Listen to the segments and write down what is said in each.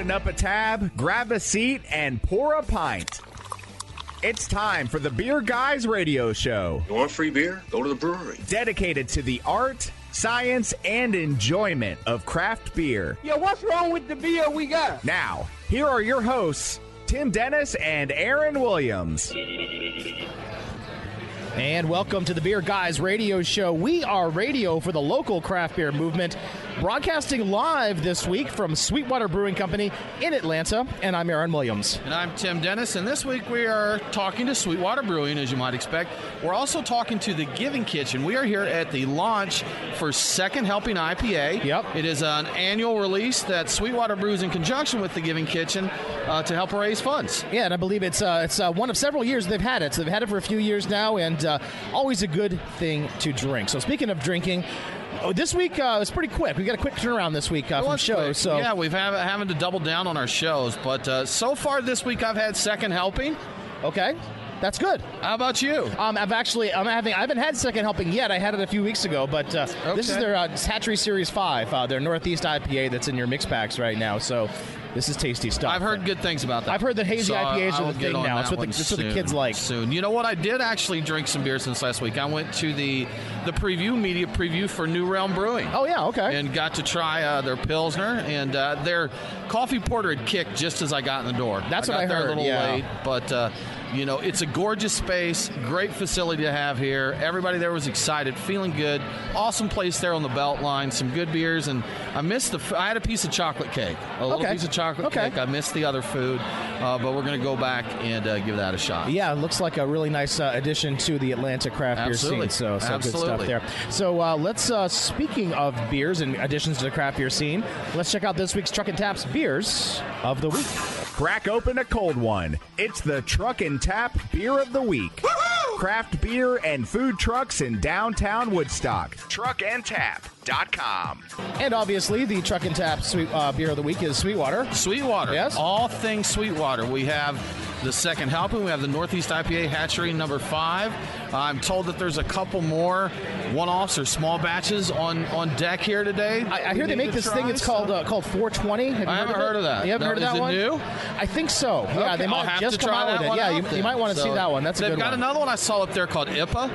Open up a tab, grab a seat, and pour a pint. It's time for the Beer Guys Radio Show. You want free beer? Go to the brewery. Dedicated to the art, science, and enjoyment of craft beer. Yo, what's wrong with the beer we got? Now, here are your hosts, Tim Dennis and Aaron Williams. And welcome to the Beer Guys Radio Show. We are radio for the local craft beer movement, broadcasting live this week from Sweetwater Brewing Company in Atlanta. And I'm Aaron Williams. And I'm Tim Dennis. And this week we are talking to Sweetwater Brewing, as you might expect. We're also talking to the Giving Kitchen. We are here at the launch for Second Helping IPA. Yep. It is an annual release that Sweetwater brews in conjunction with the Giving Kitchen uh, to help raise funds. Yeah, and I believe it's uh, it's uh, one of several years they've had it. So they've had it for a few years now, and uh, always a good thing to drink. So speaking of drinking, oh, this week uh, was pretty quick. We got a quick turnaround this week uh, from shows. So yeah, we've have, having to double down on our shows, but uh, so far this week I've had Second Helping. okay, that's good. How about you? Um, I've actually I'm having I haven't had second helping yet. I had it a few weeks ago, but uh, this is their uh, Hatchery Series Five, uh, their Northeast IPA that's in your mix packs right now. So this is tasty stuff. I've heard good things about that. I've heard that hazy So IPAs I are the thing now. It's what the- it's what the kids like. Soon. You know what? I did actually drink some beer since last week. I went to the the preview media preview for New Realm Brewing. Oh yeah, okay. And got to try uh, their pilsner and uh, their coffee porter had kicked just as I got in the door. That's I what I heard, a little yeah. late, but uh, you know it's a gorgeous space, great facility to have here. Everybody there was excited, feeling good. Awesome place there on the belt line. Some good beers, and I missed the. f- I had a piece of chocolate cake, a little Okay. piece of chocolate Okay. cake. I missed the other food, uh, but we're going to go back and uh, give that a shot. Yeah, it looks like a really nice uh, addition to the Atlanta craft Absolutely. beer scene. So, so good stuff there. So uh, let's. Uh, speaking of beers and additions to the craft beer scene, let's check out this week's Truck and Taps beers of the week. Crack open a cold one. It's the Truck and Tap Beer of the Week. Craft beer and food trucks in downtown Woodstock. Truckandtap.com. And obviously, the Truck and Tap sweet, uh, beer of the week is Sweetwater. Sweetwater. Yes. All things Sweetwater. We have the second helping. We have the Northeast IPA Hatchery number five. I'm told that there's a couple more one-offs or small batches on, on deck here today. I, I hear they make this thing. It's so- called uh, called 420. Have you I haven't heard it? of that. You haven't No, heard of is that it one? new? I think so. Yeah, Okay, they might have just to come try out that with it. one Yeah, you, you might want to see that one. That's a they've got another one I saw up there called IPA.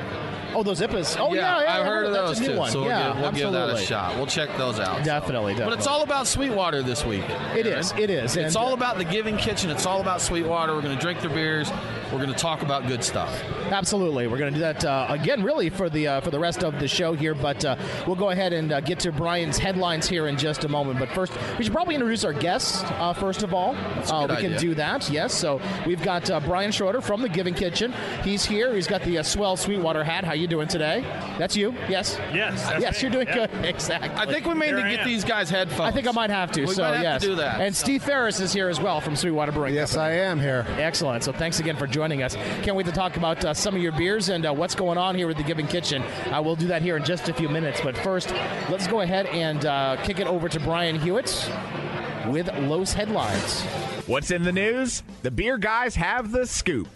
Oh, those IPAs. Oh yeah, yeah. I've heard of that's those a new too. One. So we'll, yeah, give, we'll give that a shot. We'll check those out. Definitely, But it's all about Sweetwater this week. It is. It is. It's And- all about the Giving Kitchen. It's all about Sweetwater. We're going to drink their beers. We're going to talk about good stuff. Absolutely, we're going to do that uh, again, really for the uh, for the rest of the show here. But uh, we'll go ahead and uh, get to Brian's headlines here in just a moment. But first, we should probably introduce our guests uh, first of all. Uh, we can do that. Yes. So we've got uh, Brian Schroeder from the Giving Kitchen. He's here. He's got the uh, swell Sweetwater hat. How you doing today? That's you. Yes. Yes, that's yes, me. you're doing Yeah. good. Exactly. I think we may Here need to get am. these guys headphones. I think I might have to. We so might have to yes, do that. And Steve Farace is here as well from Sweetwater Brewing. Yes, Company. I am here. Excellent. So thanks again for joining us. Can't wait to talk about uh, some of your beers and uh, what's going on here with the Giving Kitchen. Uh, we'll do that here in just a few minutes. But first, let's go ahead and uh, kick it over to Brian Hewitt with Los headlines. What's in the news? The beer guys have the scoop.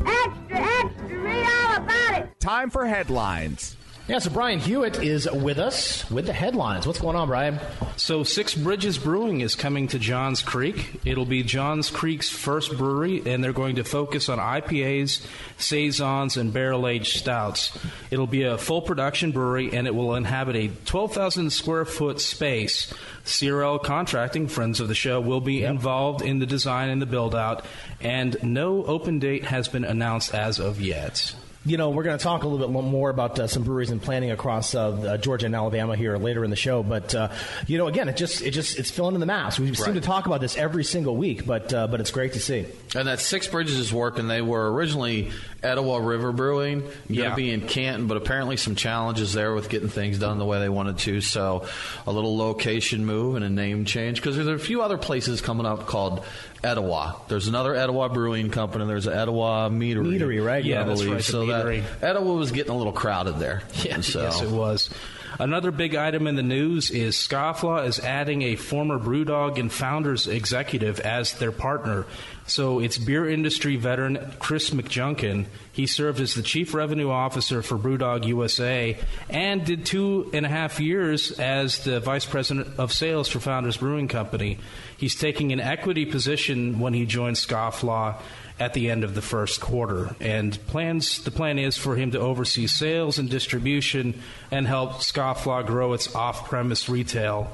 Time for headlines. Yeah, so Brian Hewitt is with us with the headlines. What's going on, Brian? So, Six Bridges Brewing is coming to Johns Creek. It'll be Johns Creek's first brewery, and they're going to focus on IPAs, saisons, and barrel-aged stouts. It'll be a full production brewery, and it will inhabit a 12,000 square foot space. CRL Contracting, friends of the show, will be involved in the design and the build-out, and no open date has been announced as of yet. You know, we're going to talk a little bit more about uh, some breweries and planning across uh, Georgia and Alabama here later in the show. But uh, you know, again, it just it just it's filling in the maps. We seem to talk about this every single week, but uh, but it's great to see. And that Six Bridges is working. They were originally Etowah River Brewing. Going to Yeah. be in Canton, but apparently some challenges there with getting things done the way they wanted to. So a little location move and a name change because there's a few other places coming up called Etowah. There's another Etowah Brewing Company. There's an Etowah Meadery. Meadery, right? Yeah, I that's believe. right, So that Etowah was getting a little crowded there. Yeah, So. Yes, it was. Another big item in the news is Scofflaw is adding a former Brewdog and Founders executive as their partner. So it's beer industry veteran Chris McJunkin. He served as the chief revenue officer for Brewdog USA and did two and a half years as the vice president of sales for Founders Brewing Company. He's taking an equity position when he joined Scofflaw at the end of the first quarter. And plans the plan is for him to oversee sales and distribution and help Scofflaw grow its off-premise retail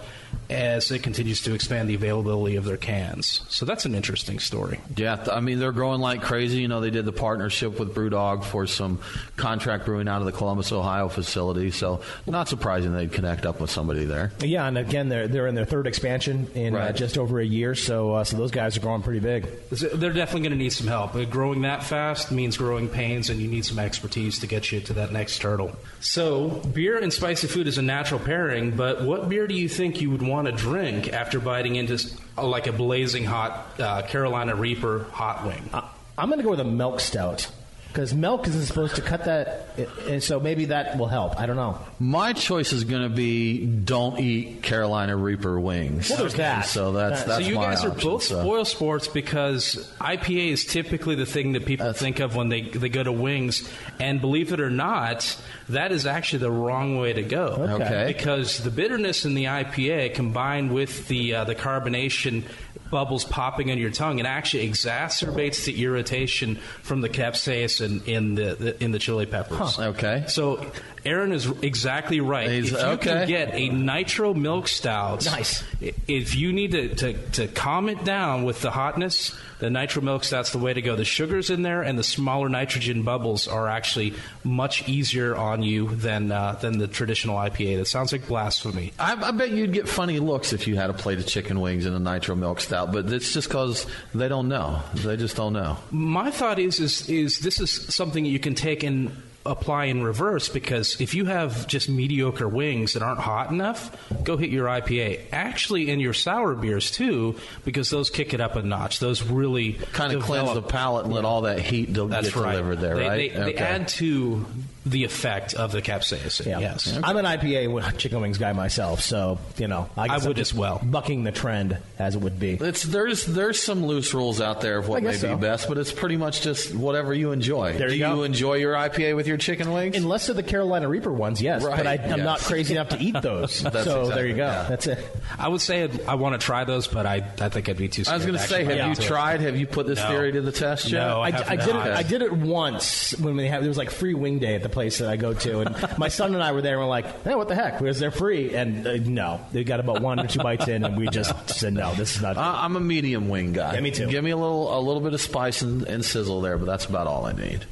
as it continues to expand the availability of their cans. So that's an interesting story. Yeah, I mean they're growing like crazy. You know, they did the partnership with BrewDog for some contract brewing out of the Columbus, Ohio facility. So not surprising they'd connect up with somebody there. Yeah, and again, they're they're in their third expansion in uh, just over a year, so uh, so those guys are growing pretty big. They're definitely going to need some help. Uh, Growing that fast means growing pains, and you need some expertise to get you to that next hurdle. So, beer and spicy food is a natural pairing, but what beer do you think you would want to drink after biting into s- uh, like a blazing hot uh, Carolina Reaper hot wing? I, I'm going to go with a milk stout because milk isn't supposed to cut that, and so maybe that will help. I don't know. My choice is going to be don't eat Carolina Reaper wings. Well, there's that. So that's Uh, that's so you my guys are option, both so. spoil sports because IPA is typically the thing that people think of when they they go to wings, and believe it or not, that is actually the wrong way to go. Okay. Because the bitterness in the IPA combined with the uh, the carbonation bubbles popping on your tongue, it actually exacerbates the irritation from the capsaicin in the, the in the chili peppers. Okay. So Aaron is exactly right. He's- if you okay. can get a nitro milk stout, Nice. If you need to, to, to calm it down with the hotness, the nitro milk stout's the way to go. The sugars in there and the smaller nitrogen bubbles are actually much easier on you than uh, than the traditional IPA. That sounds like blasphemy. I, I bet you'd get funny looks if you had a plate of chicken wings and a nitro milk stout, but it's just because they don't know. They just don't know. My thought is is is this is something you can take and apply in reverse because if you have just mediocre wings that aren't hot enough, go hit your IPA. Actually, in your sour beers too, because those kick it up a notch. Those really Kind of cleanse the palate and let all that heat del- That's get right. delivered there, they, right? They, they Okay. add to the effect of the capsaicin. Yeah. Yes. I'm an IPA with chicken wings guy myself, so you know I, guess I I'm would just as well. Bucking the trend as it would be. It's there's there's some loose rules out there of what may guess be so. best, but it's pretty much just whatever you enjoy. There Do you go. you enjoy your IPA with your chicken wings? Unless they're the Carolina Reaper ones, yes. Right, But I, I'm yes. not crazy enough to eat those. That's so there you go. yeah. That's it. I would say I'd, I want to try those, but I, I think I'd be too I was going to say, have you into it. tried? Have you put this No. theory to the test yet? No, I, have I did it. not. I did it once when we had there was like free wing day at the place that I go to, and my son and I were there. and We're like, "Hey, what the heck? Because they're free." And uh, no, they got about one or two bites in, and we just said, "No, this is not." I- I'm a medium wing guy. Yeah, me too. Give me a little a little bit of spice and, and sizzle there, but that's about all I need.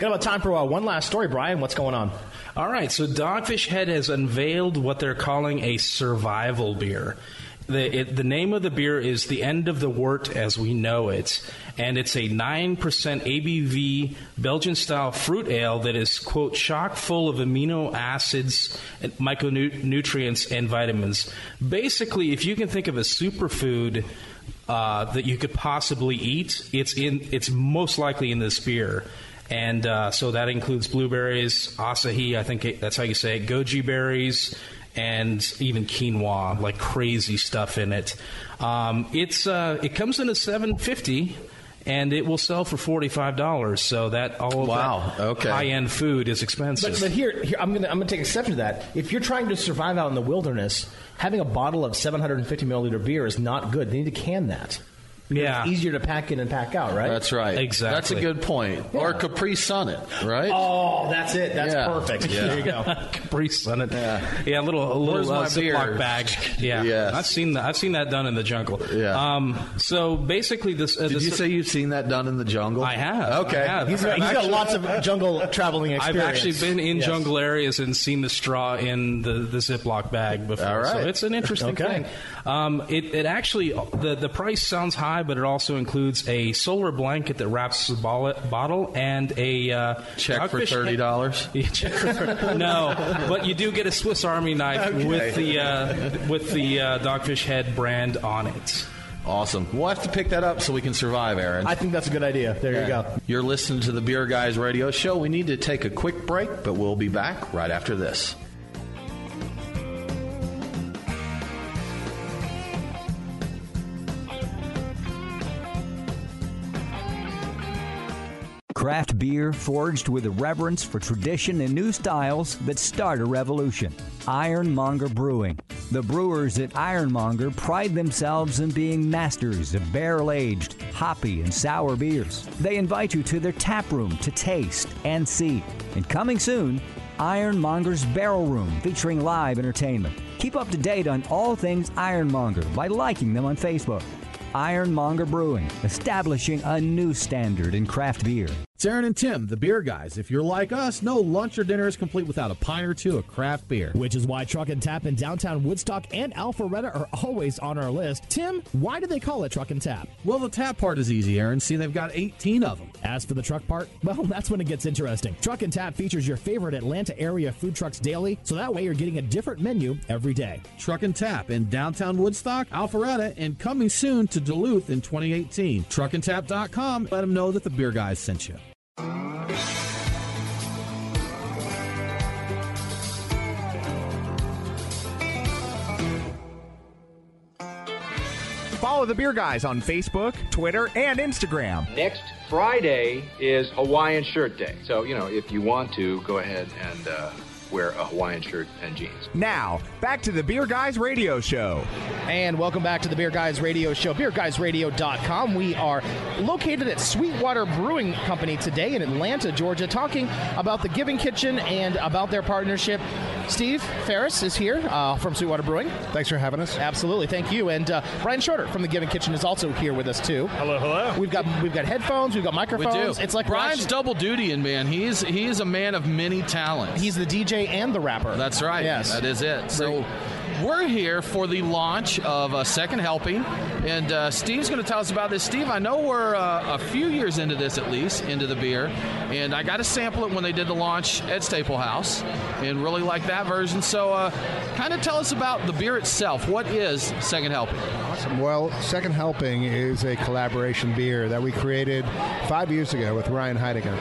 got about time for uh, one last story, Brian. What's going on? All right, so Dogfish Head has unveiled what they're calling a survival beer. The, it, the name of the beer is The End of the Wort as We Know It, and it's a 9% ABV Belgian style fruit ale that is, quote, chock full of amino acids, and micronutrients, and vitamins. Basically, if you can think of a superfood uh, that you could possibly eat, it's, in, it's most likely in this beer. And uh, so that includes blueberries, acai, I think it, that's how you say it, goji berries, and even quinoa, like crazy stuff in it. Um, it's uh, it comes in at seven fifty, and it will sell for forty five dollars. So that all of Wow, that okay. high end food is expensive. But, but here, here I'm going to I'm going to take exception to that. If you're trying to survive out in the wilderness, having a bottle of 750 milliliter beer is not good. They need to can that. Yeah, It's easier to pack in and pack out, right? That's right. Exactly. That's a good point. Or Capri Sun it, right? Oh, that's it. That's Yeah. perfect. Yeah. There you go. Capri Sun it. Yeah. yeah, a little a little Where's uh. Ziploc bag. Yeah, Yes. I've seen that. I've seen that done in the jungle. Yeah. Um. So basically, this. Uh, Did this you say you've seen that done in the jungle? I have. Okay. I have. He's got, he's got lots of jungle traveling experience. I've actually been in Yes. jungle areas and seen the straw in the, the Ziploc bag before. All right. So it's an interesting Okay. thing. Um, it, it actually, the, the price sounds high, high, but it also includes a solar blanket that wraps the bottle and a uh, check for thirty dollars. no, but you do get a Swiss Army knife okay. with the uh, with the uh, Dogfish Head brand on it. Awesome. We'll have to pick that up so we can survive, Aaron. I think that's a good idea. There yeah. you go. You're listening to the Beer Guys radio show. We need to take a quick break, but we'll be back right after this. Craft beer forged with a reverence for tradition and new styles that start a revolution. Ironmonger Brewing. The brewers at Ironmonger pride themselves in being masters of barrel aged, hoppy, and sour beers. They invite you to their tap room to taste and see. And coming soon, Ironmonger's Barrel Room featuring live entertainment. Keep up to date on all things Ironmonger by liking them on Facebook. Ironmonger Brewing, establishing a new standard in craft beer. It's Aaron and Tim, the beer guys. If you're like us, no lunch or dinner is complete without a pint or two of craft beer. Which is why Truck and Tap in downtown Woodstock and Alpharetta are always on our list. Tim, why do they call it Truck and Tap? Well, the tap part is easy, Aaron. See, they've got 18 of them. As for the truck part, well, that's when it gets interesting. Truck and Tap features your favorite Atlanta area food trucks daily, so that way you're getting a different menu every day. Truck and Tap in downtown Woodstock, Alpharetta, and coming soon to Duluth in 2018. Truckandtap.com. Let them know that the beer guys sent you. Follow the Beer Guys on Facebook, Twitter, and Instagram. Next Friday is Hawaiian Shirt Day. So, you know, if you want to, go ahead and uh, wear a Hawaiian shirt and jeans. Now, back to the Beer Guys Radio Show. And welcome back to the Beer Guys Radio Show, beerguysradio.com. We are located at Sweetwater Brewing Company today in Atlanta, Georgia, talking about the Giving Kitchen and about their partnership. Steve Farace is here uh, from Sweetwater Brewing. Thanks for having us. Absolutely, thank you. And uh, Brian Schroeder from the Giving Kitchen is also here with us too. Hello, hello. We've got we've got headphones, we've got microphones. We do. It's like Brian's double duty, and man, he's he is a man of many talents. He's the DJ and the rapper. That's right. Yes. That is it. So we're here for the launch of a second helping, and uh, Steve's going to tell us about this. Steve, I know we're uh, a few years into this at least, into the beer, and I got to sample it when they did the launch at Staplehouse, and really like that version. So, uh, kind of tell us about the beer itself. What is Second Helping? Awesome. Well, Second Helping is a collaboration beer that we created five years ago with Ryan Hidinger.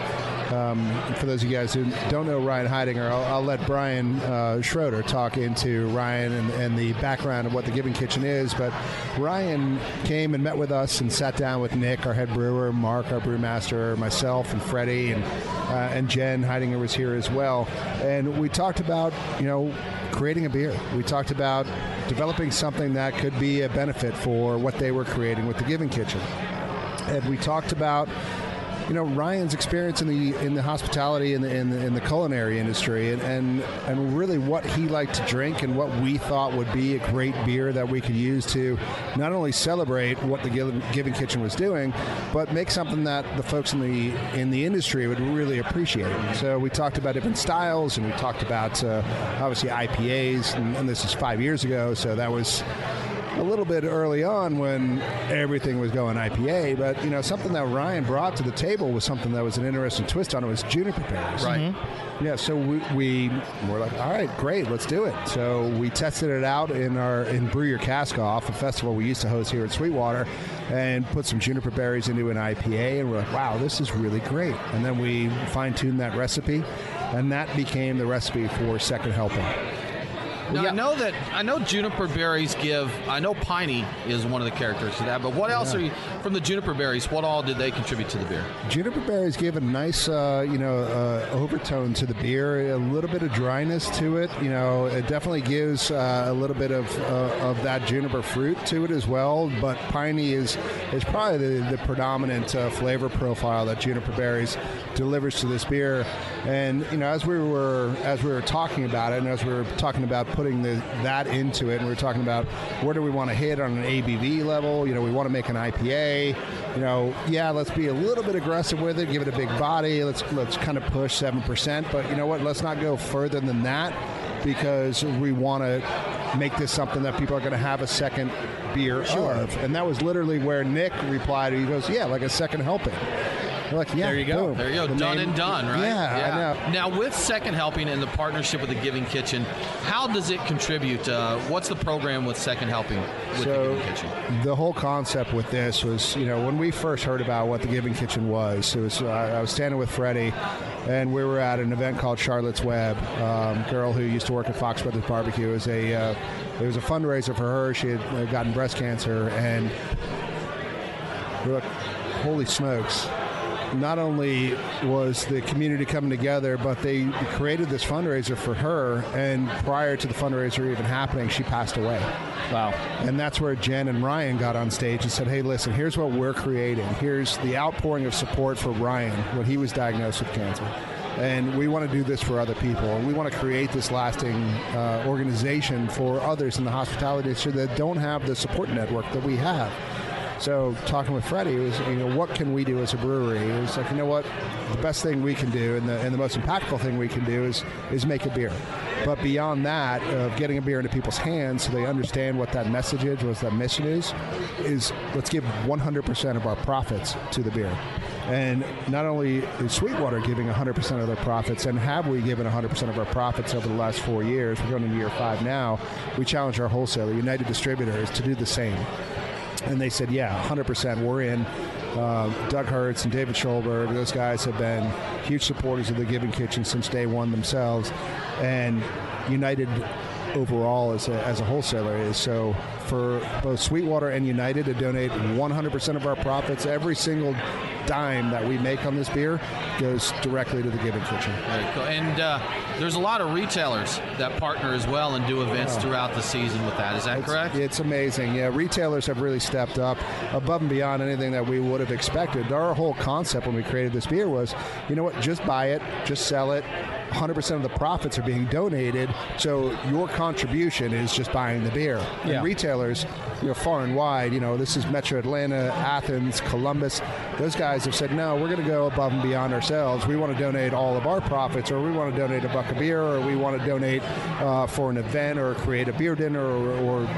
Um, for those of you guys who don't know Ryan Hidinger, I'll, I'll let Brian uh, Schroeder talk into Ryan and, and, the background of what the Giving Kitchen is. But Ryan came and met with us and sat down with Nick, our head brewer, Mark, our brewmaster, myself, and Freddie, and uh, and Jen Hidinger was here as well. And we talked about you know creating a beer. We talked about developing something that could be a benefit for what they were creating with the Giving Kitchen. And we talked about you know Ryan's experience in the in the hospitality and the, in the, in the culinary industry, and, and and really what he liked to drink, and what we thought would be a great beer that we could use to not only celebrate what the Giving Kitchen was doing, but make something that the folks in the in the industry would really appreciate. So we talked about different styles, and we talked about uh, obviously IPAs, and, and this is five years ago, so that was a little bit early on when everything was going IPA, but you know something that Ryan brought to the table was something that was an interesting twist on it was juniper berries. Right. Mm-hmm. Yeah. So we, we were like, all right, great, let's do it. So we tested it out in our in Brew Your Cask Off, a festival we used to host here at Sweetwater, and put some juniper berries into an IPA, and we're like, wow, this is really great. And then we fine tuned that recipe, and that became the recipe for Second Helping. Now, yeah. I know that I know juniper berries give. I know piney is one of the characteristics of that. But what else yeah. are you from the juniper berries? What all did they contribute to the beer? Juniper berries give a nice, uh, you know, uh, overtone to the beer. A little bit of dryness to it. You know, it definitely gives uh, a little bit of uh, of that juniper fruit to it as well. But piney is is probably the, the predominant uh, flavor profile that juniper berries delivers to this beer. And you know, as we were as we were talking about it, and as we were talking about putting the, that into it, and we are talking about where do we want to hit on an ABV level. You know, we want to make an IPA. You know, yeah, let's be a little bit aggressive with it, give it a big body. Let's let's kind of push seven percent. But you know what? Let's not go further than that because we want to make this something that people are going to have a second beer Sure. of, and that was literally where Nick replied. He goes, "Yeah, like a second helping." Like, yeah, there you go. boom. There you go. The done name- and done, right? Yeah, know. Now, with Second Helping and the partnership with the Giving Kitchen, how does it contribute? Uh, what's the program with Second Helping with the So Giving Kitchen? the whole concept with this was, you know, when we first heard about what the Giving Kitchen was, it was uh, I was standing with Freddie, and we were at an event called Charlotte's Web. Um, girl who used to work at Fox Brothers Barbecue it was a uh, it was a fundraiser for her. She had uh, gotten breast cancer, and like, holy smokes. Not only was the community coming together, but they created this fundraiser for her. And prior to the fundraiser even happening, she passed away. Wow. And that's where Jen and Ryan got on stage and said, hey, listen, here's what we're creating. Here's the outpouring of support for Ryan when he was diagnosed with cancer. And we want to do this for other people. And we want to create this lasting uh, organization for others in the hospitality industry that don't have the support network that we have. So talking with Freddie, was you know what can we do as a brewery? It was like you know what, the best thing we can do and the and the most impactful thing we can do is is make a beer. But beyond that, of getting a beer into people's hands so they understand what that message is, what that mission is, is let's give 100% of our profits to the beer. And not only is Sweetwater giving 100% of their profits, and have we given 100% of our profits over the last four years, we're going into year five now, we challenge our wholesaler, United Distributors, to do the same. And they said, yeah, 100%, we're in. Uh, Doug Hertz and David Schulberg, those guys have been huge supporters of the Giving Kitchen since day one themselves. And United overall as a, as a wholesaler is. So for both Sweetwater and United to donate 100% of our profits, every single dime that we make on this beer goes directly to the Giving Kitchen. Very cool. And uh, there's a lot of retailers that partner as well and do events Yeah. throughout the season with that. Is that it's, correct? It's amazing. Yeah, retailers have really stepped up above and beyond anything that we would have expected. Our whole concept when we created this beer was, you know what, just buy it, just sell it. 100% of the profits are being donated, so your contribution is just buying the beer. Yeah. And retailers, you know, far and wide, you know, this is Metro Atlanta, Athens, Columbus. Those guys have said, no, we're going to go above and beyond ourselves. We want to donate all of our profits, or we want to donate a buck of beer, or we want to donate uh, for an event, or create a beer dinner, or, or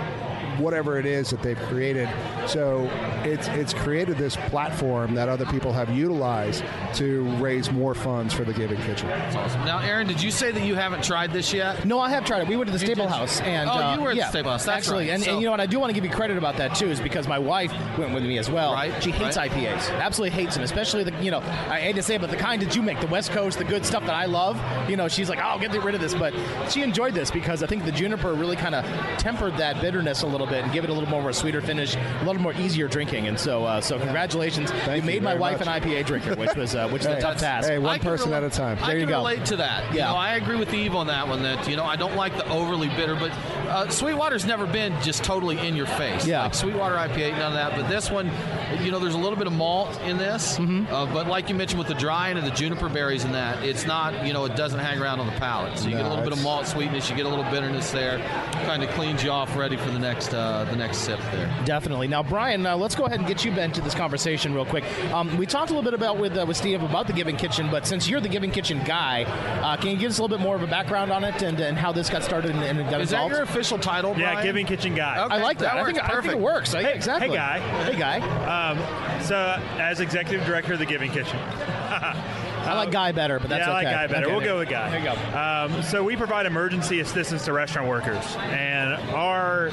whatever it is that they've created. So it's it's created this platform that other people have utilized to raise more funds for the Giving Kitchen. That's awesome. Now, Aaron, did you say that you haven't tried this yet? No, I have tried it. We went to the You Staple did? House, and Oh, uh, you were at the yeah, Staplehouse. That's actually, right. and, So- and you know what? I do want to give you credit about that too, is because my wife went with me as well. Right, She hates right. IPAs, absolutely hates them, especially the you know I hate to say it, but the kind that you make, the West Coast, the good stuff that I love. You know, she's like, oh, get rid of this, but she enjoyed this because I think the juniper really kind of tempered that bitterness a little bit and give it a little more of a sweeter finish, a little more easier drinking. And so, uh, so congratulations, you you made my wife much. an IPA drinker, which was uh, which is a tough task. hey, one I person rela- at a time. I There you can go. relate to that. You Yeah. know, I agree with Eve on that one. That you know, I don't like the overly bitter, but uh, Sweetwater's never been just totally in your face. Yeah. like Sweetwater IPA, none of that. But this one, you know, there's a little bit of malt in this. Mm-hmm. Uh, but like you mentioned with the drying and the juniper berries and that, it's not. You know, it doesn't hang around on the palate. So you get a little bit of malt sweetness. You get a little bitterness there. Kind of cleans you off, ready for the next uh, the next sip there. Definitely. Now, Brian, uh, let's go ahead and get you into this conversation real quick. Um, we talked a little bit about with uh, with Steve about the Giving Kitchen, but since you're the Giving Kitchen guy, uh, can you give us a little bit more of a background on it and, and how this got started and, and got Is involved? Your official title? Yeah, Brian? Giving Kitchen Guy. Okay, I like that. I think, I think it works. Hey- exactly. Hey, guy. Hey, guy. Um, so, as executive director of the Giving Kitchen. I like guy better, but that's yeah, I like okay. guy better. Okay, we'll go with guy. There you go. Um, so we provide emergency assistance to restaurant workers, and our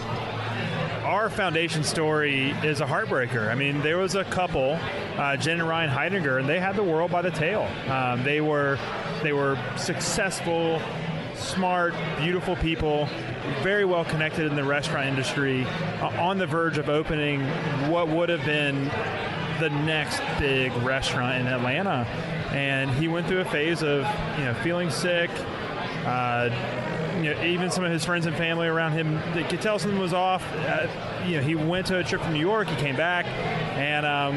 our foundation story is a heartbreaker. I mean, there was a couple, uh, Jen and Ryan Hidinger, and they had the world by the tail. Um, they were they were successful, smart, beautiful people, very well connected in the restaurant industry, uh, on the verge of opening what would have been the next big restaurant in Atlanta. And he went through a phase of, you know, feeling sick. Uh, you know, even some of his friends and family around him, they could tell something was off. Uh, you know, he went to a trip from New York. He came back, and um,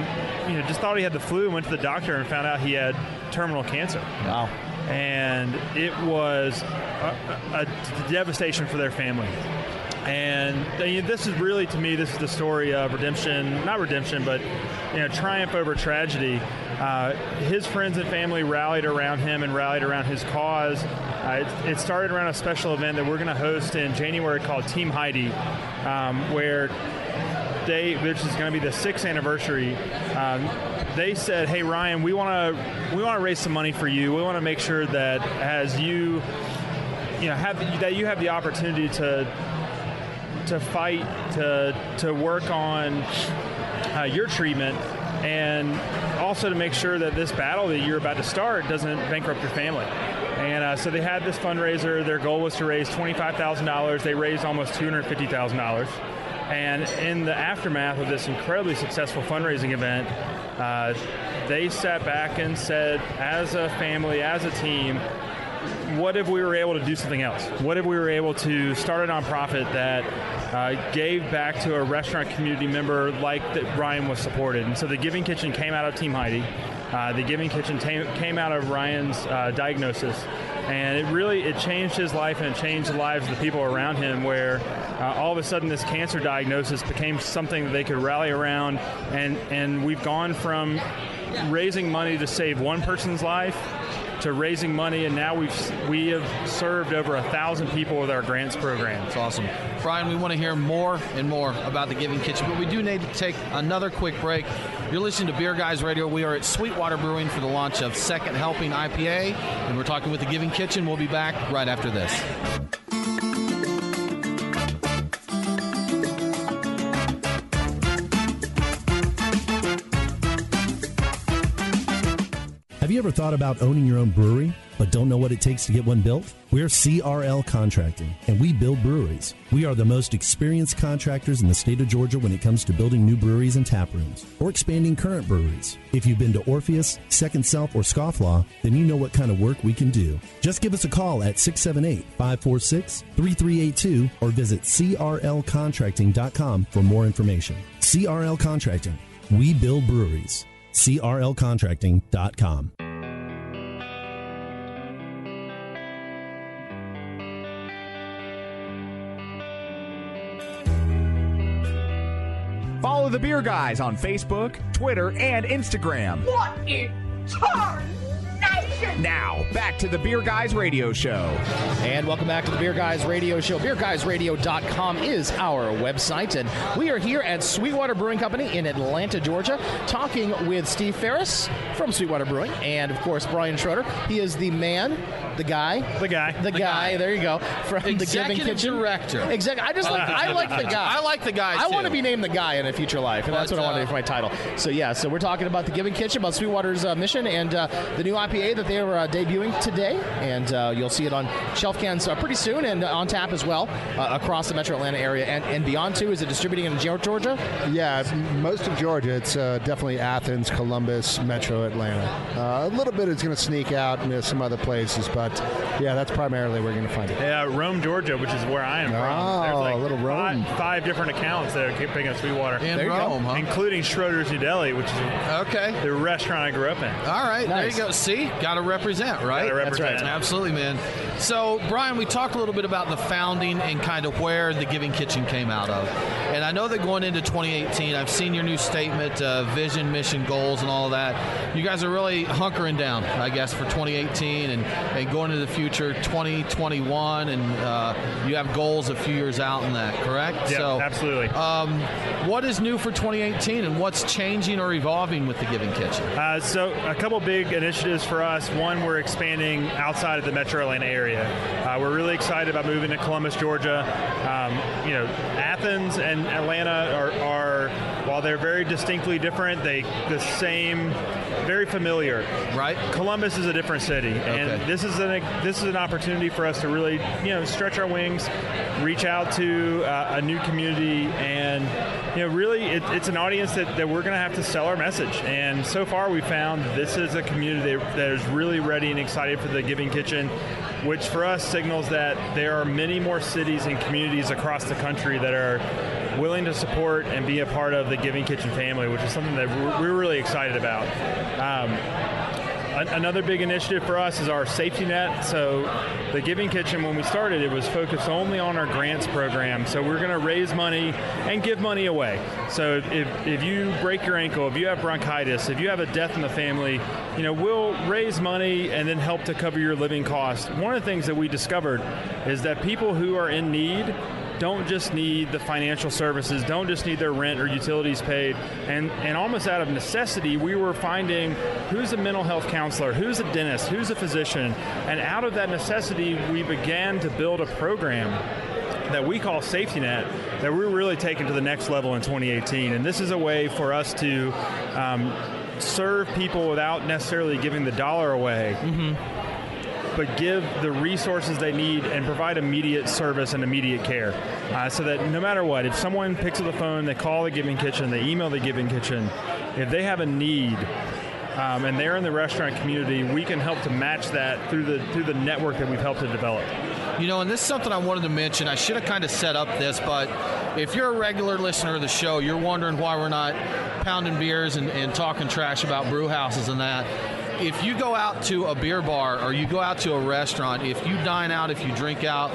you know, just thought he had the flu. Went to the doctor and found out he had terminal cancer. Wow. And it was a, a, devastation for their family. And this is really, to me, this is the story of redemption, not redemption, but you know, triumph over tragedy. Uh, his friends and family rallied around him and rallied around his cause. Uh, it, it started around a special event that we're going to host in January called Team Hidi, um, where day, which is going to be the sixth anniversary, um, they said, "Hey Ryan, we want to we want to raise some money for you. We want to make sure that as you, you know, have that you have the opportunity to to fight to to work on uh, your treatment." And also to make sure that this battle that you're about to start doesn't bankrupt your family. And uh, so they had this fundraiser. Their goal was to raise $25,000. They raised almost $250,000. And in the aftermath of this incredibly successful fundraising event, uh, they sat back and said, as a family, as a team, what if we were able to do something else? What if we were able to start a nonprofit that uh, gave back to a restaurant community member like that Ryan was supported? And so the Giving Kitchen came out of Team Hidi. Uh, the Giving Kitchen came out of Ryan's uh, diagnosis, and it really it changed his life and it changed the lives of the people around him. Where uh, all of a sudden this cancer diagnosis became something that they could rally around, and and we've gone from raising money to save one person's life to raising money, and now we've we have served over a thousand people with our grants program. It's awesome, Brian. We want to hear more and more about the Giving Kitchen, but we do need to take another quick break. You're listening to Beer Guys Radio. We are at Sweetwater Brewing for the launch of Second Helping IPA, and we're talking with the Giving Kitchen. We'll be back right after this. Ever thought about owning your own brewery, but don't know what it takes to get one built? We're CRL Contracting, and we build breweries. We are the most experienced contractors in the state of Georgia when it comes to building new breweries and tap rooms, or expanding current breweries. If you've been to Orpheus, Second Self, or Scofflaw, then you know what kind of work we can do. Just give us a call at 678 546 3382 or visit CRLContracting.com for more information. CRL Contracting. We build breweries. CRLContracting.com. The Beer Guys on Facebook, Twitter, and Instagram. What in tarnation? Now, back to the Beer Guys Radio Show. And welcome back to the Beer Guys Radio Show. BeerGuysRadio.com is our website, and we are here at Sweetwater Brewing Company in Atlanta, Georgia, talking with Steve Farace from Sweetwater Brewing, and of course Brian Schroeder. He is the man, the guy, the guy, the, guy. There you go. From the Giving Kitchen director. Exactly. I just like I like the guy. I like the guy, I want to be named the guy in a future life, and that's But, what I want to uh, do for my title. So yeah, so we're talking about the Giving Kitchen, about Sweetwater's uh, mission, and uh, the new IPA that they are uh, debuting today, and uh, you'll see it on shelf cans uh, pretty soon, and uh, on tap as well uh, across the Metro Atlanta area and, and beyond too. Is it distributing in Ge- Georgia? Yeah, most of Georgia. It's uh, definitely Athens, Columbus, Metro Atlanta. Uh, a little bit is going to sneak out into some other places, but yeah, that's primarily where you're going to find it. Yeah, Rome, Georgia, which is where I am Oh, from. There's like a little Rome. Five, five different accounts that are picking up Sweetwater. In There you go. Rome, huh? Including Schroeder's New Deli, which is okay. the restaurant I grew up in. All right, Nice. there you go. See, got to represent, right? Gotta represent. That's right. Absolutely, man. So, Brian, we talked a little bit about the founding and kind of where the Giving Kitchen came out of. And I know that going into 2018, I've seen your new statement, uh, vision, mission, goals, and all of that. You guys are really hunkering down, I guess, for 2018 and, and going into the future, 2021, and uh, you have goals a few years out in that, correct? Yeah, so, absolutely. Um, what is new for 2018 and what's changing or evolving with the Giving Kitchen? Uh, so, a couple big initiatives for us. One, we're expanding outside of the Metro Atlanta area. Uh, we're really excited about moving to Columbus, Georgia. Um, you know, Athens and Atlanta are, are, while they're very distinctly different, they the same, very familiar. Right. Columbus is a different city, and this is an this is an opportunity for us to really, you know, stretch our wings, reach out to uh, a new community, and you know, really, it, it's an audience that, that we're going to have to sell our message. And so far, we found this is a community that is really ready and excited for the Giving Kitchen, which for us signals that there are many more cities and communities across the country that are willing to support and be a part of the Giving Kitchen family, which is something that we're, really excited about. Um, Another big initiative for us is our safety net. So, the Giving Kitchen, when we started, it was focused only on our grants program. So, we're going to raise money and give money away. So, if, if you break your ankle, if you have bronchitis, if you have a death in the family, you know, we'll raise money and then help to cover your living costs. One of the things that we discovered is that people who are in need don't just need the financial services, don't just need their rent or utilities paid, and and almost out of necessity, we were finding who's a mental health counselor, who's a dentist, who's a physician, and out of that necessity, we began to build a program that we call Safety Net that we're really taking to the next level in 2018. And this is a way for us to um, serve people without necessarily giving the dollar away. But give the resources they need and provide immediate service and immediate care. Uh, so that no matter what, if someone picks up the phone, they call the Giving Kitchen, they email the Giving Kitchen, if they have a need, um, and they're in the restaurant community, we can help to match that through the through the network that we've helped to develop. You know, and this is something I wanted to mention. I should have kind of set up this, but if you're a regular listener of the show, you're wondering why we're not pounding beers and, and talking trash about brew houses and that. If you go out to a beer bar or you go out to a restaurant, if you dine out, if you drink out,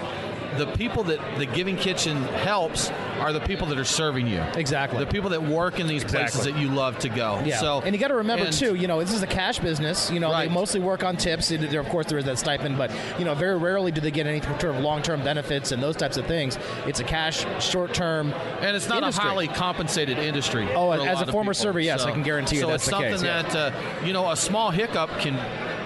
the people that the Giving Kitchen helps are the people that are serving you. Exactly. The people that work in these places that you love to go. Yeah. So and you got to remember and- too, you know, this is a cash business. You know, they mostly work on tips. There, of course, there is that stipend, but you know, very rarely do they get any sort of long-term benefits and those types of things. It's a cash, short-term, And it's not industry. a highly compensated industry. Oh, for as lot a former people. server, yes, So- I can guarantee you so that's it's the something case, yeah. that uh, you know a small hiccup can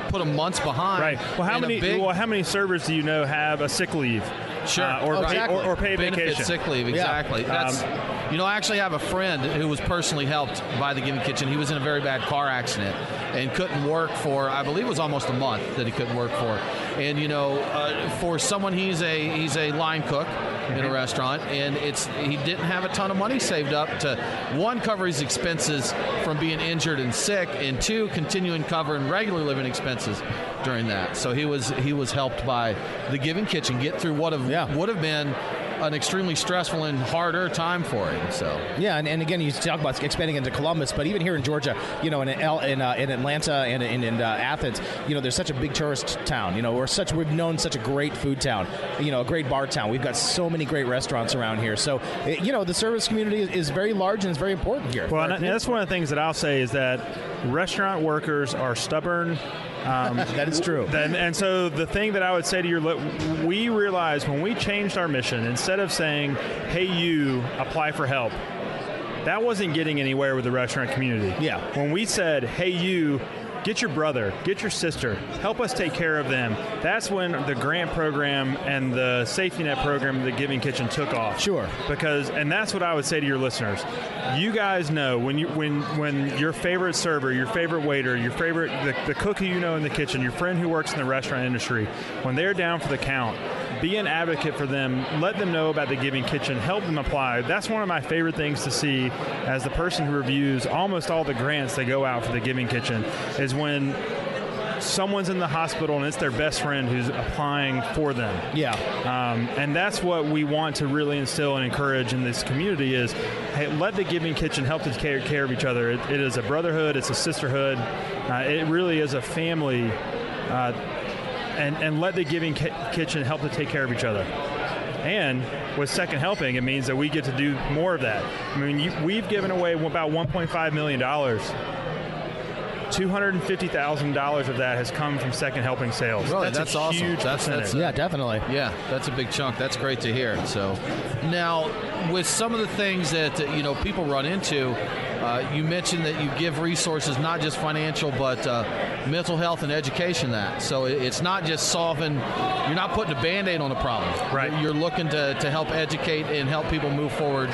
put them months behind. Right. Well, how many? big- well, how many servers do you know have a sick leave? Sure. Uh, or, Oh, pay, or, or paid Benefit vacation. sick leave, Yeah. exactly. That's, Um, you know, I actually have a friend who was personally helped by the Giving Kitchen. He was in a very bad car accident and couldn't work for, I believe it was almost a month that he couldn't work for. And you know, uh, for someone, he's a he's a line cook in Mm-hmm. a restaurant, and it's he didn't have a ton of money saved up to one cover his expenses from being injured and sick, and two continuing covering regular living expenses during that. So he was he was helped by the Giving Kitchen get through what have would have been an extremely stressful and harder time for him. So Yeah, and, and again, you talk about expanding into Columbus, but even here in Georgia, you know, in L, in, uh, in Atlanta and in, in uh, Athens, you know, there's such a big tourist town. You know, we're such we've known such a great food town. You know, a great bar town. We've got so many great restaurants around here. So, it, you know, the service community is, is very large and it's very important here. Well, and that's one of the things that I'll say is that restaurant workers are stubborn. Um, that is true. And, and so the thing that I would say to your, we realized when we changed our mission, instead of saying, "Hey, you apply for help," that wasn't getting anywhere with the restaurant community. Yeah. When we said, "Hey, you." Get your brother, get your sister, help us take care of them. That's when the grant program and the safety net program, the Giving Kitchen, took off. Sure. Because, and that's what I would say to your listeners. You guys know when you when when your favorite server, your favorite waiter, your favorite the, the cook who you know in the kitchen, your friend who works in the restaurant industry, when they're down for the count, be an advocate for them. Let them know about the Giving Kitchen. Help them apply. That's one of my favorite things to see as the person who reviews almost all the grants that go out for the Giving Kitchen is when someone's in the hospital and it's their best friend who's applying for them. Yeah. Um, and that's what we want to really instill and encourage in this community is hey, let the Giving Kitchen help to take care of each other. It, it is a brotherhood. It's a sisterhood. Uh, it really is a family. Uh, and, and let the Giving Ki- Kitchen help to take care of each other. And with Second Helping, it means that we get to do more of that. I mean, you, we've given away about $1.5 million. $250,000 of that has come from Second Helping sales. Really, that's, that's a awesome. huge That's- percentage. that's, yeah, definitely. Yeah, that's a big chunk. That's great to hear. So, now with some of the things that you know people run into, uh, you mentioned that you give resources not just financial but uh, mental health and education. That so it's not just solving. You're not putting a band-aid on a problem. Right. You're looking to, to help educate and help people move forward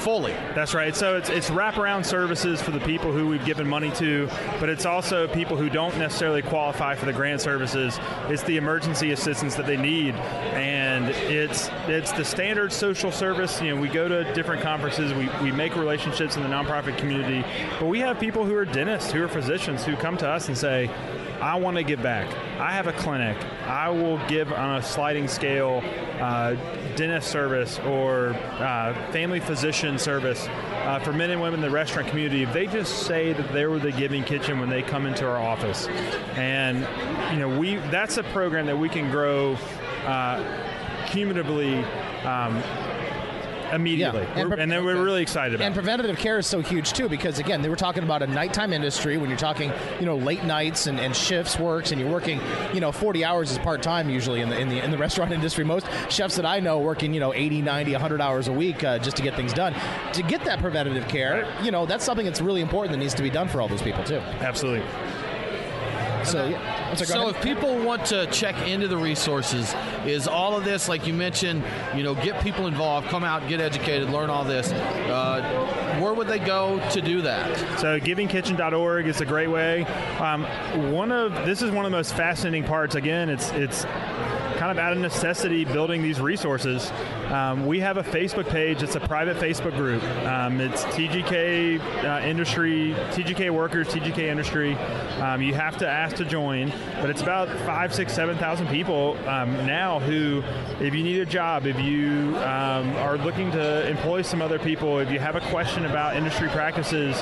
fully. That's right. So it's it's wraparound services for the people who we've given money to, but it's also people who don't necessarily qualify for the grant services. It's the emergency assistance that they need, and it's it's the standard social service. You know, we go to different conferences, we, we make relationships in the nonprofit community, but we have people who are dentists, who are physicians, who come to us and say, I want to give back. I have a clinic. I will give on a sliding scale uh, dentist service or uh, family physician service uh, for men and women in the restaurant community. If they just say that they were the Giving Kitchen when they come into our office, and you know we that's a program that we can grow uh, cumulatively. Um, immediately, Yeah. We're- and, then we're really excited about. It. And preventative care is so huge too because again, they were talking about a nighttime industry when you're talking, you know, late nights and, and shifts works and you're working, you know, 40 hours is part time usually in the, in the in the restaurant industry. Most chefs that I know working, you know, 80, 90, 100 hours a week uh, just to get things done. To get that preventative care, you know, that's something that's really important that needs to be done for all those people too. Absolutely. So, yeah. So, So if people want to check into the resources, is all of this like you mentioned? You know, get people involved, come out, get educated, learn all this. Uh, where would they go to do that? So givingkitchen.org is a great way. Um, one of this is one of the most fascinating parts. Again, it's it's kind of out of necessity building these resources. Um, we have a Facebook page. It's a private Facebook group. Um, it's TGK uh, industry, TGK workers, TGK industry. Um, you have to ask to join, but it's about five, six, seven thousand people um, now who, if you need a job, if you um, are looking to employ some other people, if you have a question about industry practices,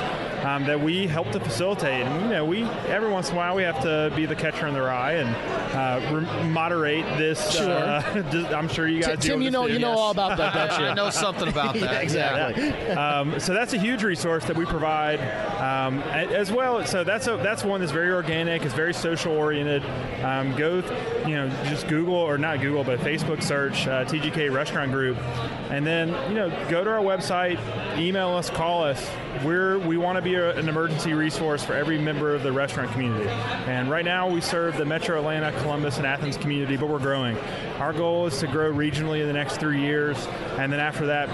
um, that we help to facilitate. And you know, we every once in a while we have to be the catcher in the rye and uh, re- moderate this. Sure. Uh, just- I'm sure you guys. Tim, deal with you know- too. you know all about that, don't you? I know something about that. Yeah, exactly. um, so that's a huge resource that we provide um, as well. So that's a, that's one that's very organic. It's very social oriented. Um, go, th- you know, just Google or not Google, but Facebook search uh, TGK Restaurant Group, and then you know go to our website, email us, call us. We're we want to be a, an emergency resource for every member of the restaurant community. And right now we serve the Metro Atlanta, Columbus, and Athens community, but we're growing. Our goal is to grow regionally in the next three years, and then after that,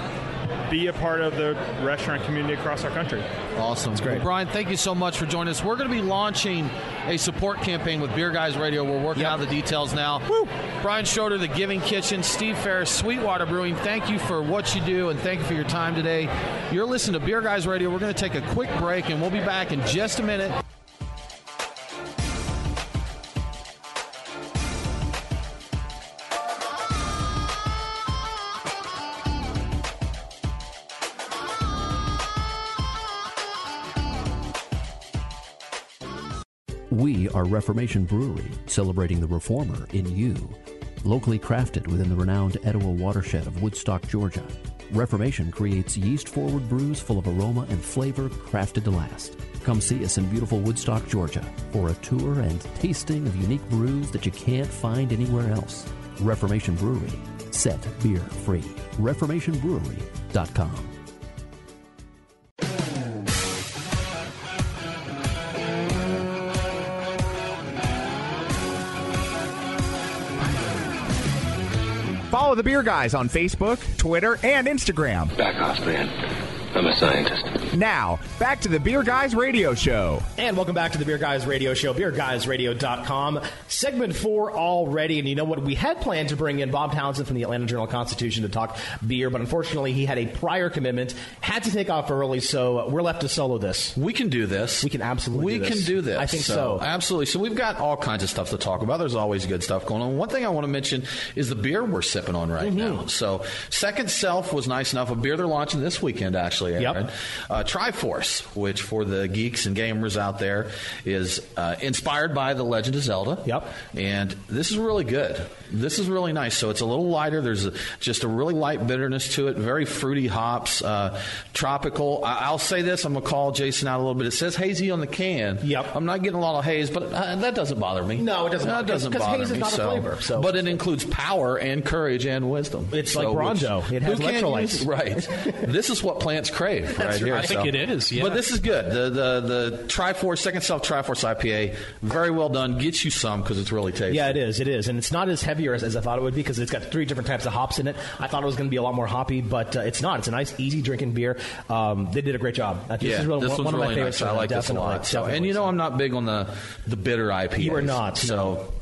be a part of the restaurant community across our country. Awesome. That's great. Well, Bryan, thank you so much for joining us. We're going to be launching a support campaign with Beer Guys Radio. We're working out the details now. Bryan Schroeder, The Giving Kitchen, Steve Farace, Sweetwater Brewing, thank you for what you do and thank you for your time today. You're listening to Beer Guys Radio. We're going to take a quick break and we'll be back in just a minute. Reformation Brewery, celebrating the reformer in you. Locally crafted within the renowned Etowah watershed of Woodstock, Georgia, Reformation creates yeast forward brews full of aroma and flavor crafted to last. Come see us in beautiful Woodstock, Georgia for a tour and tasting of unique brews that you can't find anywhere else. Reformation Brewery, set beer free. ReformationBrewery.com. Follow the Beer Guys on Facebook, Twitter, and Instagram. Back off, man. I'm a scientist. Now, back to the Beer Guys Radio Show. And welcome back to the Beer Guys Radio Show, beerguysradio.com. Segment four already. And you know what? We had planned to bring in Bob Townsend from the Atlanta Journal Constitution to talk beer, but unfortunately he had a prior commitment, had to take off early, so we're left to solo this. We can do this. We can absolutely We do this. can do this. I think so. Absolutely. So we've got all kinds of stuff to talk about. There's always good stuff going on. One thing I want to mention is the beer we're sipping on right Mm-hmm. now. So Second Self was nice enough. A beer they're launching this weekend, actually. Aaron. Uh, Triforce, which for the geeks and gamers out there is uh, inspired by The Legend of Zelda. Yep. And this is really good. This is really nice. So it's a little lighter. There's a, just a really light bitterness to it. Very fruity hops. Uh, tropical. I, I'll say this. I'm gonna call Jason out a little bit. It says hazy on the can. Yep. I'm not getting a lot of haze, but uh, that doesn't bother me. No, it doesn't bother- doesn't 'cause bother haze is me. so. flavor, so- But it includes power and courage and wisdom. It's like Brawndo. which- It has electrolytes. use- right. this is what plants crave. Right right. here. I think so. it is, yeah. But this is good. The the the Triforce Second Self Triforce IPA, very well done. Gets you some because it's really tasty. Yeah, it is. It is, and it's not as heavy as, as I thought it would be because it's got three different types of hops in it. I thought it was going to be a lot more hoppy, but uh, it's not. It's a nice, easy drinking beer. Um, they did a great job. Uh, This yeah, is really this one, one's one of my favorites. nice. I like this a lot. So, and you know, I'm not big on the the bitter IPAs. You are not, So,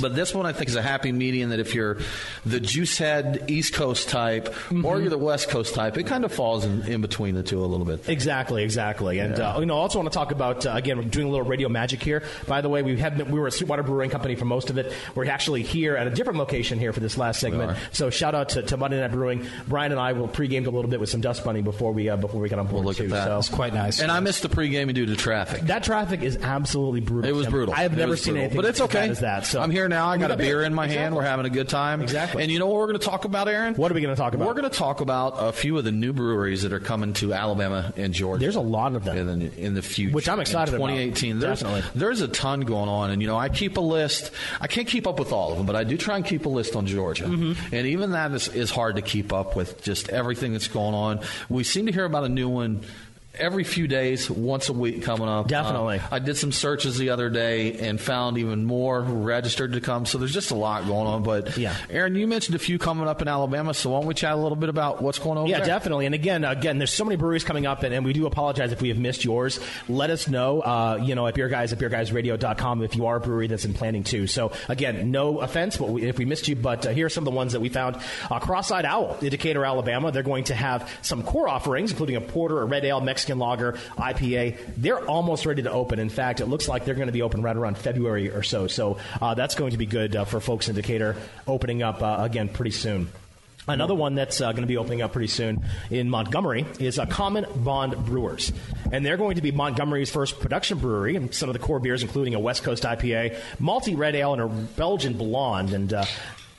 but this one I think is a happy medium. That if you're the juice head East Coast type, Mm-hmm. or you're the West Coast type, it kind of falls in, in between the two a little bit. Exactly, exactly. And Yeah. uh, you know, I also want to talk about uh, again, we're doing a little radio magic here. By the way, we have been, we were a Sweetwater Brewing Company for most of it. We're actually here at a different location here for this last segment. So shout out to, to Monday Night Brewing. Brian and I will pregame a little bit with some Dust Bunny before we uh, before we get on board. Look too. at that. So. It's quite nice. And I missed the pregame due to traffic. That traffic is absolutely brutal. It was brutal. I have It never seen brutal. anything But it's as bad okay. as that. So I'm here now. I got a beer beer. in my hand. We're having a good time. Exactly. And you know what we're going to talk about, Aaron? What are we going to talk about? We're going to talk about a few of the new breweries that are coming to Alabama and Georgia. There's a lot of them in the, in the future, Which I'm excited in about. 2018. There's, Definitely. there's a ton going on, and you know I keep a list. I can't keep up with all of them, but I do try and keep a list on Georgia, Mm-hmm. and even that is, is hard to keep up with. Just everything that's going on. We seem to hear about a new one. Every few days, once a week coming up. Definitely. Uh, I did some searches the other day and found even more registered to come. So there's just a lot going on. But Yeah. Aaron, you mentioned a few coming up in Alabama. So why don't we chat a little bit about what's going on? Yeah, there? definitely. And again, again, there's so many breweries coming up, and, and we do apologize if we have missed yours. Let us know, uh, you know, at beer guys at beerguysradio.com if you are a brewery that's in planning too. So again, no offense, but we, if we missed you, but uh, here are some of the ones that we found. Uh, Cross-eyed Owl, in Decatur, Alabama. They're going to have some core offerings, including a porter, a red ale, Mexican lager, IPA. They're almost ready to open. In fact, it looks like they're going to be open right around February or so. So uh, that's going to be good uh, for folks in Decatur, opening up uh, again pretty soon. Another one that's uh, going to be opening up pretty soon in Montgomery is uh, Common Bond Brewers. And they're going to be Montgomery's first production brewery. And some of the core beers, including a West Coast IPA, malty red ale, and a Belgian blonde. And uh,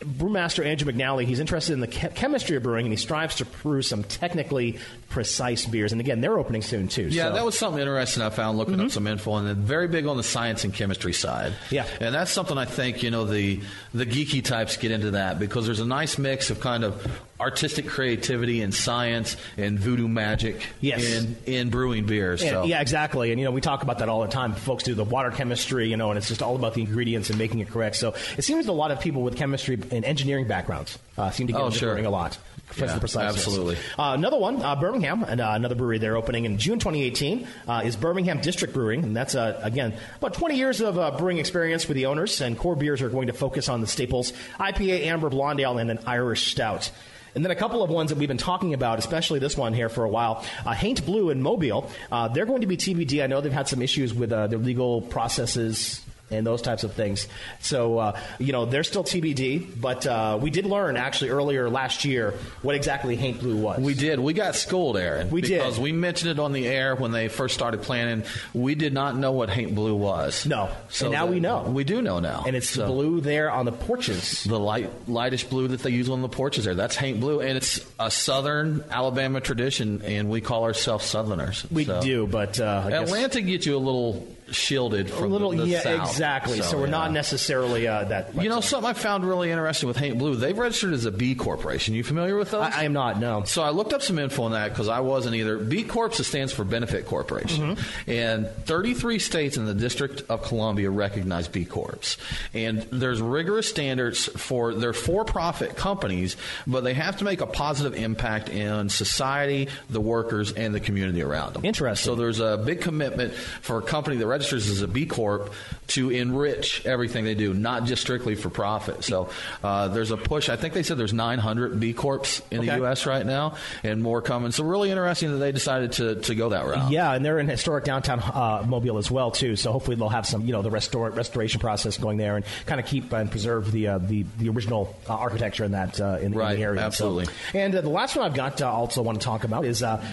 brewmaster Andrew McNally, he's interested in the che- chemistry of brewing, and he strives to brew some technically precise beers. And again, they're opening soon, too. Yeah, so. that was something interesting I found looking up mm-hmm. some info, and they're very big on the science and chemistry side. Yeah. and that's something I think you know the the geeky types get into that because there's a nice mix of kind of artistic creativity and science and voodoo magic Yes. in in brewing beers. And- so. Yeah, exactly. And you know, we talk about that all the time. Folks do the water chemistry, you know, and it's just all about the ingredients and making it correct. So it seems a lot of people with chemistry and engineering backgrounds uh, seem to get Oh, into sure. brewing a lot. Yeah, absolutely. Uh, another one, uh, Birmingham, and uh, another brewery they're opening in June 2018 uh, is Birmingham District Brewing, and that's uh, again about 20 years of uh, brewing experience with the owners. And core beers are going to focus on the staples: IPA, Amber, Blonde Ale, and an Irish Stout. And then a couple of ones that we've been talking about, especially this one here for a while. Uh, Haint Blue in Mobile, uh, they're going to be TBD. I know they've had some issues with uh, their legal processes and those types of things. So, uh, you know, they're still TBD, but uh, we did learn actually earlier last year what exactly Haint Blue was. We did. We got schooled, Aaron. We did. because we mentioned it on the air when they first started planning. We did not know what Haint Blue was. No, and now we know. We do know now, and it's So- blue there on the porches. The light, lightish blue that they use on the porches there. That's Haint Blue, and it's a Southern Alabama tradition, and we call ourselves Southerners. We So- do, but uh, Atlanta gets you a little shielded a from little, the, the yeah, South. exactly. So, we're yeah. not necessarily uh, that. You know, something I found really interesting with Haint Blue, they've registered as a B corporation. You familiar with those? I, I am not. No. So I looked up some info on that because I wasn't either. B Corp stands for Benefit Corporation, Mm-hmm. and 33 states in the District of Columbia recognize B Corps. And there's rigorous standards for their for-profit companies, but they have to make a positive impact in society, the workers, and the community around them. Interesting. So there's a big commitment for a company that registers as a B Corp to enrich everything they do, not just strictly for profit. So uh, there's a push. I think they said there's 900 B Corps in the U.S. right now, and more coming. So really interesting that they decided to, to go that route. Yeah, and they're in historic downtown uh, Mobile as well too. So hopefully they'll have some, you know, the restore, restoration process going there and kind of keep and preserve the uh, the, the original uh, architecture in that uh, in, in the area. So- absolutely. and uh, the last one I've got also want to talk about is uh,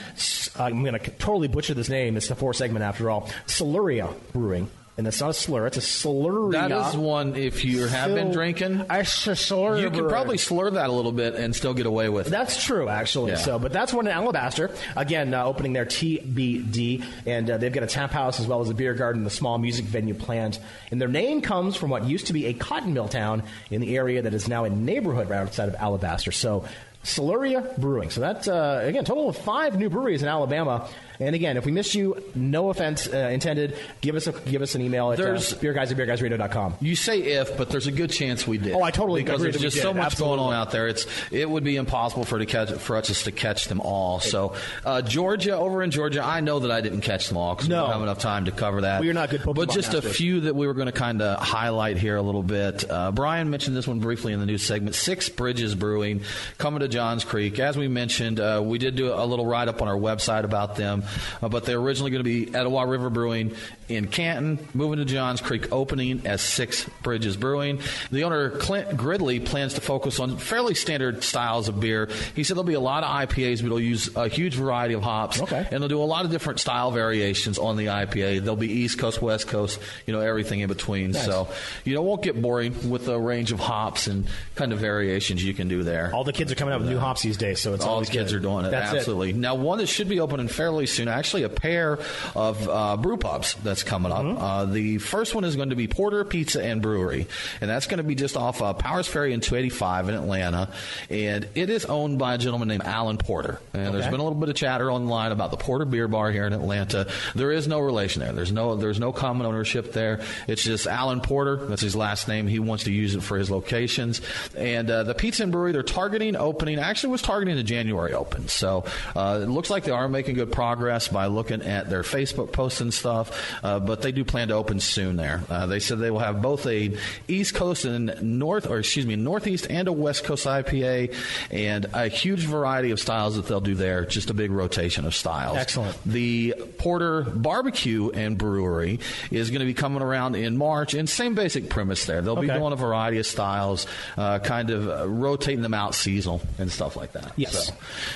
I'm going to totally butcher this name. It's the four segment after all. Siluria Brewing. And that's not a slur; it's a slurry. That is one. If you have been drinking, I slur. you can probably slur that a little bit and still get away with it. That's true, actually. Yeah. So, but that's one in Alabaster. Again, uh, opening their TBD, and uh, they've got a tap house as well as a beer garden, and a small music venue planned. And their name comes from what used to be a cotton mill town in the area that is now a neighborhood right outside of Alabaster. So. Siluria Brewing. So that's, uh, again, total of five new breweries in Alabama. And again, if we missed you, no offense uh, intended, give us a, give us an email at uh, There's- beerguys at beerguysradio.com. You say if, but there's a good chance we did. Oh, I totally because agree there's that we just so much Absolutely. going on out there. It's it would be impossible for to catch for us just to catch them all. So uh, Georgia, over in Georgia, I know that I didn't catch them all because No. we don't have enough time to cover that. We are not good Pokemon but just a few that we were going to kind of highlight here a little bit. Uh, Brian mentioned this one briefly in the news segment. Six Bridges Brewing coming to Johns Creek. As we mentioned, uh, we did do a little write up on our website about them. Uh, but they're originally going to be Etowah River Brewing in Canton, moving to Johns Creek, opening as Six Bridges Brewing. The owner, Clint Gridley, plans to focus on fairly standard styles of beer. He said there'll be a lot of IPAs, but they'll use a huge variety of hops. Okay. And they'll do a lot of different style variations on the IPA. There'll be East Coast, West Coast, you know, everything in between. Nice. So, you know, won't get boring with the range of hops and kind of variations you can do there. All the kids are coming up with new hops these days, so it's all the kids good. are doing it. That's absolutely. Now, one that should be opening fairly soon. Actually, a pair of uh, brew pubs that's coming up. Mm-hmm. Uh, the first one is going to be Porter Pizza and Brewery, and that's going to be just off uh, Powers Ferry and 285 in Atlanta. And it is owned by a gentleman named Alan Porter. And there's been a little bit of chatter online about the Porter Beer Bar here in Atlanta. There is no relation there. There's no there's no common ownership there. It's just Alan Porter. That's his last name. He wants to use it for his locations. And uh, the Pizza and Brewery, they're targeting opening. Actually, was targeting the January open. So uh, it looks like they are making good progress by looking at their Facebook posts and stuff. Uh, but they do plan to open soon. There, uh, they said they will have both a East Coast and North, or excuse me, Northeast and a West Coast IPA, and a huge variety of styles that they'll do there. Just a big rotation of styles. Excellent. The Porter Barbecue and Brewery is going to be coming around in March, and same basic premise there. They'll be doing a variety of styles, uh, kind of uh, rotating them out seasonal and stuff like that. Yes. So,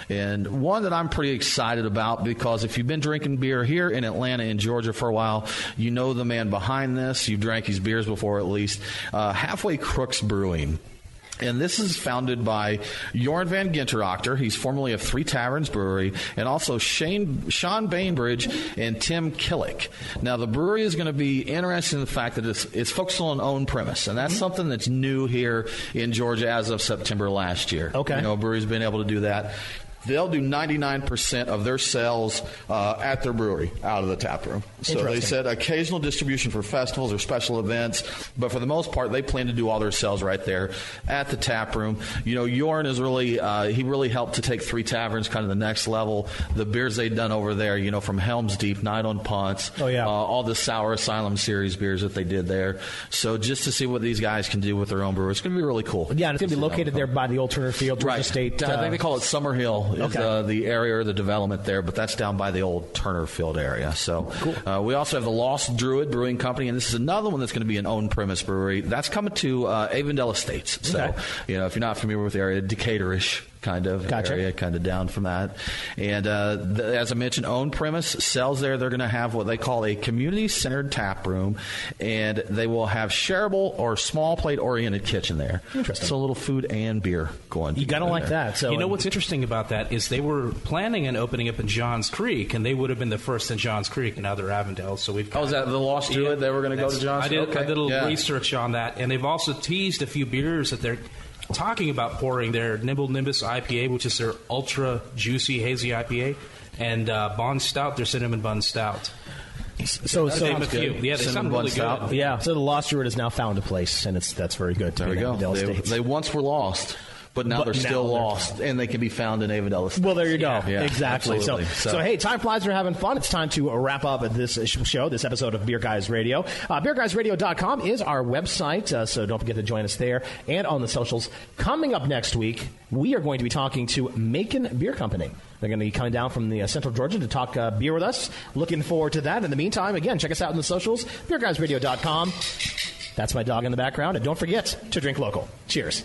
and one that I'm pretty excited about because if you've been drinking beer here in Atlanta in Georgia for a while, you know the man behind this. You've drank his beers before at least. Uh, Halfway Crooks Brewing. And this is founded by Jorn van Ginderachter. He's formerly of Three Taverns Brewery, and also Shane, Sean Bainbridge and Tim Killick. Now, the brewery is going to be interested in the fact that it's, it's focused on own premise, and that's something that's new here in Georgia as of September last year. Okay. You know, a brewery's been able to do that. They'll do 99% of their sales uh, at their brewery out of the tap room. So they said occasional distribution for festivals or special events, but for the most part, they plan to do all their sales right there at the tap room. You know, Jorn is really, uh, he really helped to take Three Taverns kind of the next level. The beers they've done over there, you know, from Helm's Deep, Night on Ponce, Oh, yeah. uh, all the Sour Asylum series beers that they did there. So just to see what these guys can do with their own brewery, it's going to be really cool. Yeah, and it's going to be located there by the old Turner Field, Right. State. I uh, think they call it Summer Hill is Okay. uh, the area or the development there, but that's down by the old Turner Field area. So uh, we also have the Lost Druid Brewing Company, and this is another one that's going to be an own premise brewery. That's coming to uh, Avondale Estates. So Okay. you know if you're not familiar with the area, Decatur-ish kind of Gotcha. area, kind of down from that. And uh, the, as I mentioned, own premise sells there. They're going to have what they call a community-centered tap room, and they will have shareable or small plate-oriented kitchen there. Interesting. So a little food and beer going. You gotta like there. that. So you know what's interesting about that is they were planning on opening up in Johns Creek, and they would have been the first in Johns Creek, and now they're Avondale. So we've. Oh, is that the Lost Druid? They were going to go to Johns? I did, Okay. I did a little Yeah. research on that, and they've also teased a few beers that they're talking about pouring. Their Nimble Nimbus IPA, which is their ultra juicy hazy IPA, and uh, Bond Stout, their cinnamon bun stout. So, To so name a few. Yeah, they sound really good. Yeah, so the Lost Druid has now found a place, and it's that's very good. To There be we go. They, they once were lost, but now But they're now still they're- lost, and they can be found in Avondale. Estates. Well, there you go. Yeah, exactly. So, absolutely. so, hey, time flies. We're having fun. It's time to wrap up this show, this episode of Beer Guys Radio. Uh, BeerGuysRadio.com is our website, uh, so don't forget to join us there and on the socials. Coming up next week, we are going to be talking to Macon Beer Company. They're going to be coming down from the uh, Central Georgia to talk uh, beer with us. Looking forward to that. In the meantime, again, check us out on the socials, BeerGuysRadio.com. That's my dog in the background. And don't forget to drink local. Cheers.